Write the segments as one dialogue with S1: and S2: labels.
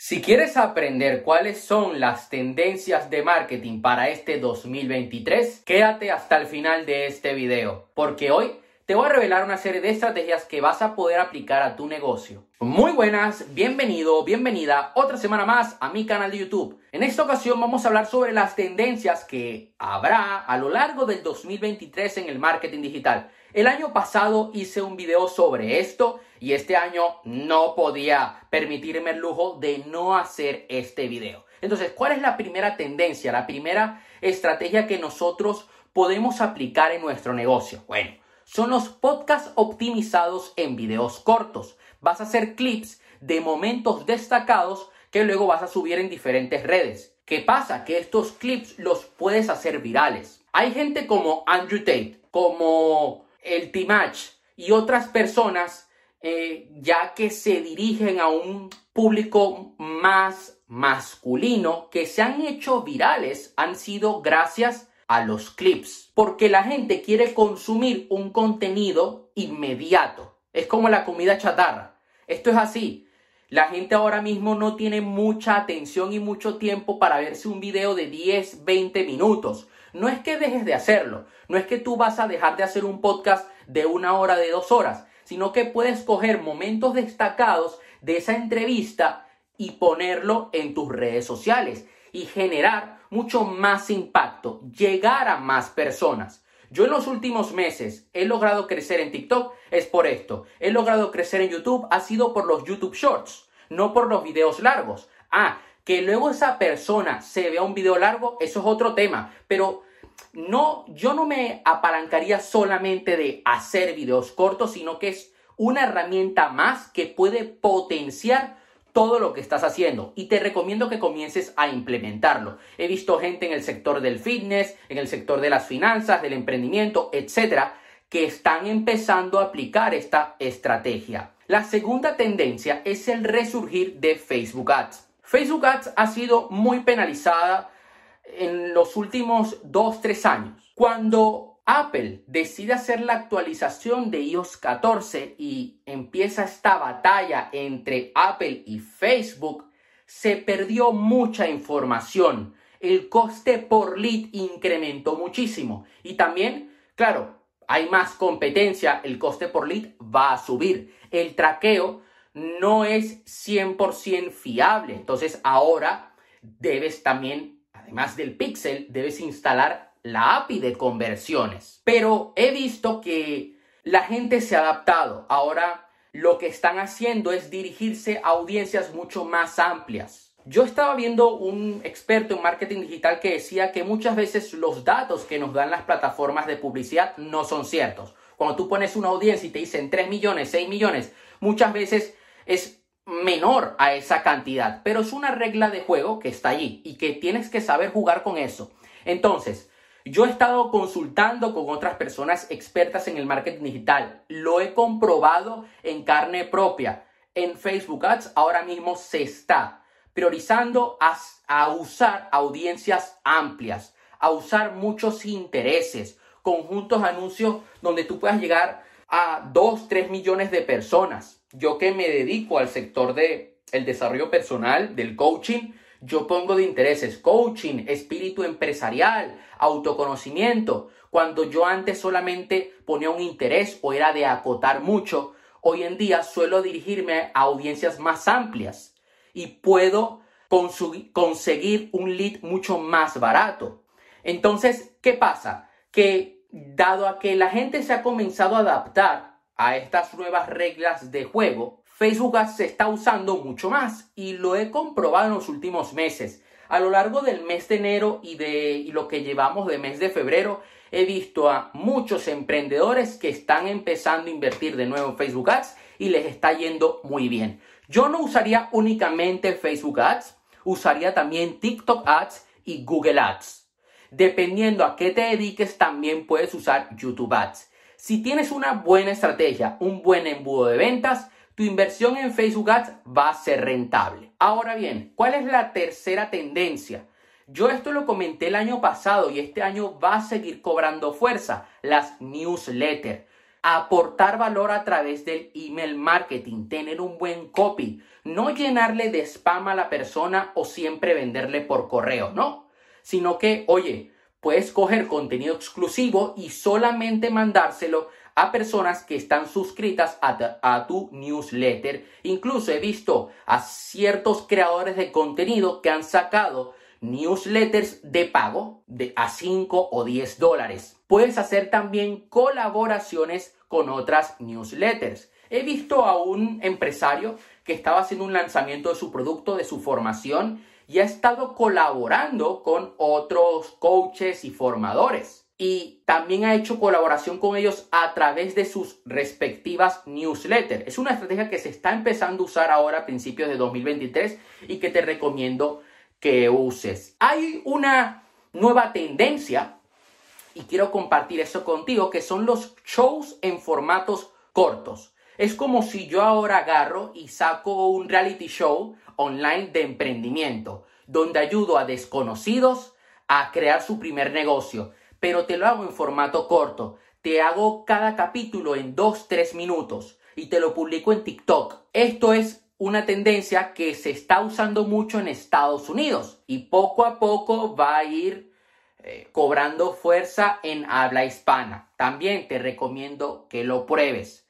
S1: Si quieres aprender cuáles son las tendencias de marketing para este 2023, quédate hasta el final de este video, porque hoy te voy a revelar una serie de estrategias que vas a poder aplicar a tu negocio. Muy buenas, bienvenido, bienvenida otra semana más a mi canal de YouTube. En esta ocasión vamos a hablar sobre las tendencias que habrá a lo largo del 2023 en el marketing digital. El año pasado hice un video sobre esto y este año no podía permitirme el lujo de no hacer este video. Entonces, ¿cuál es la primera tendencia, la primera estrategia que nosotros podemos aplicar en nuestro negocio? Bueno, son los podcasts optimizados en videos cortos. Vas a hacer clips de momentos destacados que luego vas a subir en diferentes redes. ¿Qué pasa? Que estos clips los puedes hacer virales. Hay gente como Andrew Tate, como el Timach y otras personas, eh, ya que se dirigen a un público más masculino, que se han hecho virales, han sido gracias a los clips, porque la gente quiere consumir un contenido inmediato. Es como la comida chatarra. Esto es así. La gente ahora mismo no tiene mucha atención y mucho tiempo para verse un video de 10, 20 minutos. No es que dejes de hacerlo, no es que tú vas a dejar de hacer un podcast de una hora, de dos horas, sino que puedes coger momentos destacados de esa entrevista y ponerlo en tus redes sociales y generar mucho más impacto, llegar a más personas. Yo en los últimos meses he logrado crecer en TikTok, es por esto. He logrado crecer en YouTube, ha sido por los YouTube Shorts, no por los videos largos. Ah, que luego esa persona se vea un video largo, eso es otro tema. Pero no, yo no me apalancaría solamente de hacer videos cortos, sino que es una herramienta más que puede potenciar todo lo que estás haciendo y te recomiendo que comiences a implementarlo. He visto gente en el sector del fitness, en el sector de las finanzas, del emprendimiento, etcétera, que están empezando a aplicar esta estrategia. La segunda tendencia es el resurgir de Facebook Ads. Facebook Ads ha sido muy penalizada en los últimos 2-3 años. Cuando Apple decide hacer la actualización de iOS 14 y empieza esta batalla entre Apple y Facebook, se perdió mucha información. El coste por lead incrementó muchísimo. Y también, claro, hay más competencia, el coste por lead va a subir. El traqueo no es 100% fiable. Entonces ahora debes también, además del pixel, debes instalar la API de conversiones. Pero he visto que la gente se ha adaptado. Ahora lo que están haciendo es dirigirse a audiencias mucho más amplias. Yo estaba viendo un experto en marketing digital que decía que muchas veces los datos que nos dan las plataformas de publicidad no son ciertos. Cuando tú pones una audiencia y te dicen 3 millones, 6 millones, muchas veces es menor a esa cantidad, pero es una regla de juego que está allí y que tienes que saber jugar con eso. Entonces, yo he estado consultando con otras personas expertas en el marketing digital, lo he comprobado en carne propia. En Facebook Ads ahora mismo se está priorizando a, a usar audiencias amplias, a usar muchos intereses, conjuntos anuncios donde tú puedas llegar a 2, 3 millones de personas yo que me dedico al sector de el desarrollo personal, del coaching, yo pongo de intereses coaching, espíritu empresarial, autoconocimiento. Cuando yo antes solamente ponía un interés o era de acotar mucho, hoy en día suelo dirigirme a audiencias más amplias y puedo conseguir un lead mucho más barato. Entonces, ¿qué pasa? Que dado a que la gente se ha comenzado a adaptar a estas nuevas reglas de juego, Facebook se está usando mucho más y lo he comprobado en los últimos meses. A lo largo del mes de enero y de lo que llevamos de mes de febrero, he visto a muchos emprendedores que están empezando a invertir de nuevo en Facebook Ads y les está yendo muy bien. Yo no usaría únicamente Facebook Ads, usaría también TikTok Ads y Google Ads. Dependiendo a qué te dediques, también puedes usar YouTube Ads. Si tienes una buena estrategia, un buen embudo de ventas, tu inversión en Facebook Ads va a ser rentable. Ahora bien, ¿cuál es la tercera tendencia? Yo esto lo comenté el año pasado y este año va a seguir cobrando fuerza, las newsletters. Aportar valor a través del email marketing, tener un buen copy. no llenarle de spam a la persona o siempre venderle por correo, no, sino que, oye, puedes coger contenido exclusivo y solamente mandárselo a personas que están suscritas a, tu newsletter. Incluso he visto a ciertos creadores de contenido que han sacado newsletters de pago de a 5 o 10 dólares. Puedes hacer también colaboraciones con otras newsletters. He visto a un empresario que estaba haciendo un lanzamiento de su producto, de su formación, y ha estado colaborando con otros coaches y formadores. Y también ha hecho colaboración con ellos a través de sus respectivas newsletters. Es una estrategia que se está empezando a usar ahora a principios de 2023 y que te recomiendo que uses. Hay una nueva tendencia y quiero compartir eso contigo, que son los shows en formatos cortos. Es como si yo ahora agarro y saco un reality show online de emprendimiento, donde ayudo a desconocidos a crear su primer negocio, pero te lo hago en formato corto. Te hago cada capítulo en 2-3 minutos y te lo publico en TikTok. Esto es una tendencia que se está usando mucho en Estados Unidos y poco a poco va a ir eh, cobrando fuerza en habla hispana. También te recomiendo que lo pruebes.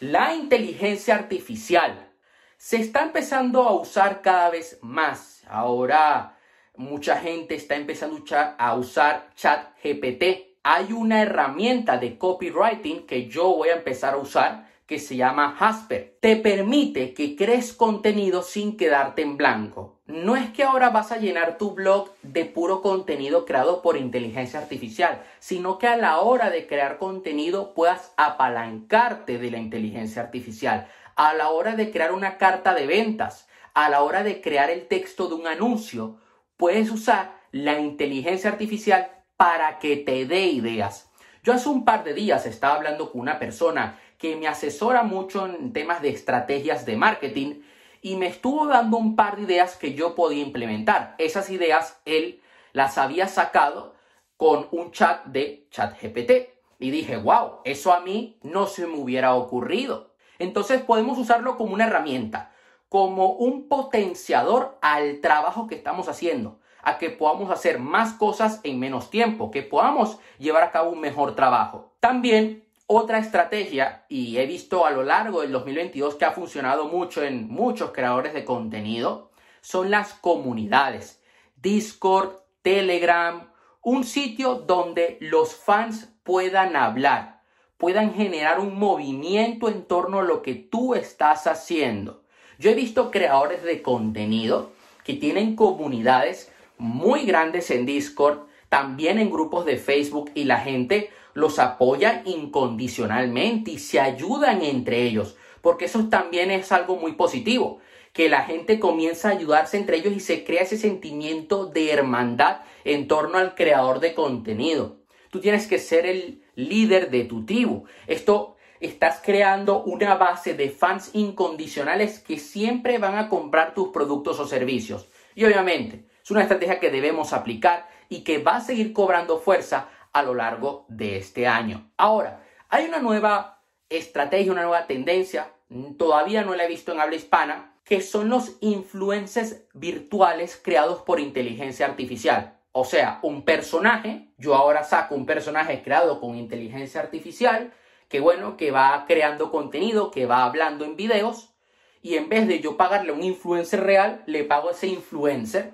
S1: La inteligencia artificial se está empezando a usar cada vez más. Ahora mucha gente está empezando a usar chat GPT. Hay una herramienta de copywriting que yo voy a empezar a usar que se llama Hasper. Te permite que crees contenido sin quedarte en blanco. No es que ahora vas a llenar tu blog de puro contenido creado por inteligencia artificial, sino que a la hora de crear contenido puedas apalancarte de la inteligencia artificial. A la hora de crear una carta de ventas, a la hora de crear el texto de un anuncio, puedes usar la inteligencia artificial para que te dé ideas. Yo hace un par de días estaba hablando con una persona que me asesora mucho en temas de estrategias de marketing y me estuvo dando un par de ideas que yo podía implementar. Esas ideas él las había sacado con un chat de ChatGPT y dije, wow, eso a mí no se me hubiera ocurrido. Entonces podemos usarlo como una herramienta, como un potenciador al trabajo que estamos haciendo, a que podamos hacer más cosas en menos tiempo, que podamos llevar a cabo un mejor trabajo. También otra estrategia, y he visto a lo largo del 2022 que ha funcionado mucho en muchos creadores de contenido, son las comunidades. Discord, Telegram, un sitio donde los fans puedan hablar, puedan generar un movimiento en torno a lo que tú estás haciendo. Yo he visto creadores de contenido que tienen comunidades muy grandes en Discord, también en grupos de Facebook y la gente los apoya incondicionalmente y se ayudan entre ellos, porque eso también es algo muy positivo, que la gente comienza a ayudarse entre ellos y se crea ese sentimiento de hermandad en torno al creador de contenido. Tú tienes que ser el líder de tu tribu. Esto estás creando una base de fans incondicionales que siempre van a comprar tus productos o servicios. Y obviamente, es una estrategia que debemos aplicar y que va a seguir cobrando fuerza a lo largo de este año. Ahora, hay una nueva estrategia, una nueva tendencia, todavía no la he visto en habla hispana, que son los influencers virtuales creados por inteligencia artificial. O sea, un personaje, yo ahora saco un personaje creado con inteligencia artificial, que bueno, que va creando contenido, que va hablando en videos, y en vez de yo pagarle a un influencer real, le pago a ese influencer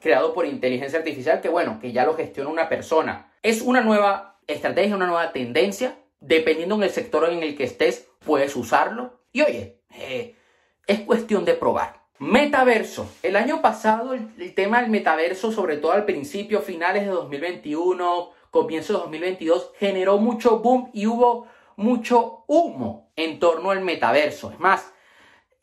S1: creado por inteligencia artificial, que bueno, que ya lo gestiona una persona. Es una nueva estrategia, una nueva tendencia. Dependiendo en el sector en el que estés, puedes usarlo. Y oye, eh, es cuestión de probar. Metaverso. El año pasado el, tema del metaverso, sobre todo al principio, finales de 2021, comienzo de 2022, generó mucho boom y hubo mucho humo en torno al metaverso. Es más,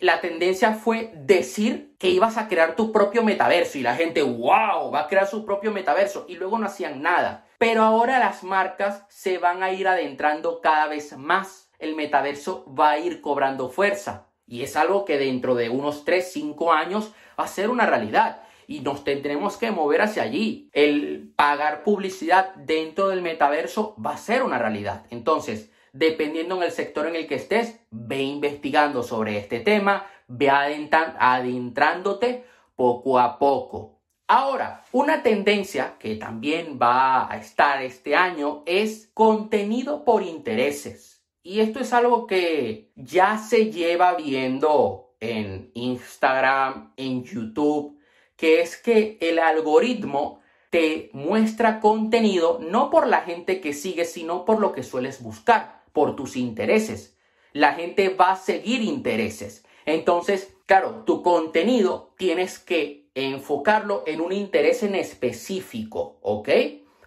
S1: la tendencia fue decir que ibas a crear tu propio metaverso y la gente, wow, va a crear su propio metaverso y luego no hacían nada. Pero ahora las marcas se van a ir adentrando cada vez más. El metaverso va a ir cobrando fuerza y es algo que dentro de unos 3, 5 años va a ser una realidad y nos tendremos que mover hacia allí. El pagar publicidad dentro del metaverso va a ser una realidad. Entonces, dependiendo en el sector en el que estés, ve investigando sobre este tema, ve adentrándote poco a poco. Ahora, una tendencia que también va a estar este año es contenido por intereses. Y esto es algo que ya se lleva viendo en Instagram, en YouTube, que es que el algoritmo te muestra contenido no por la gente que sigues, sino por lo que sueles buscar, por tus intereses. La gente va a seguir intereses. Entonces, claro, tu contenido tienes que enfocarlo en un interés en específico, ¿ok?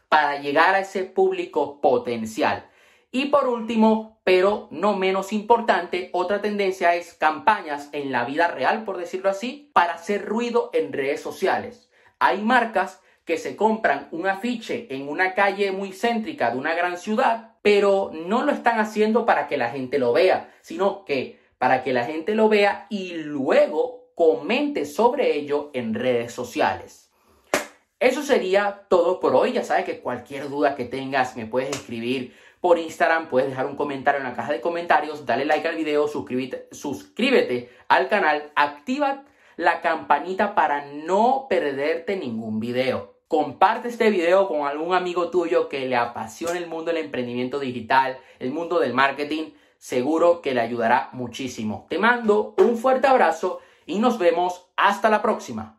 S1: Para llegar a ese público potencial. Y por último, pero no menos importante, otra tendencia es campañas en la vida real, por decirlo así, para hacer ruido en redes sociales. Hay marcas que se compran un afiche en una calle muy céntrica de una gran ciudad, pero no lo están haciendo para que la gente lo vea, sino que para que la gente lo vea y luego comente sobre ello en redes sociales. Eso sería todo por hoy. Ya sabes que cualquier duda que tengas me puedes escribir por Instagram, puedes dejar un comentario en la caja de comentarios, dale like al video, suscríbete, suscríbete al canal, activa la campanita para no perderte ningún video. Comparte este video con algún amigo tuyo que le apasione el mundo del emprendimiento digital, el mundo del marketing. Seguro que le ayudará muchísimo. Te mando un fuerte abrazo y nos vemos hasta la próxima.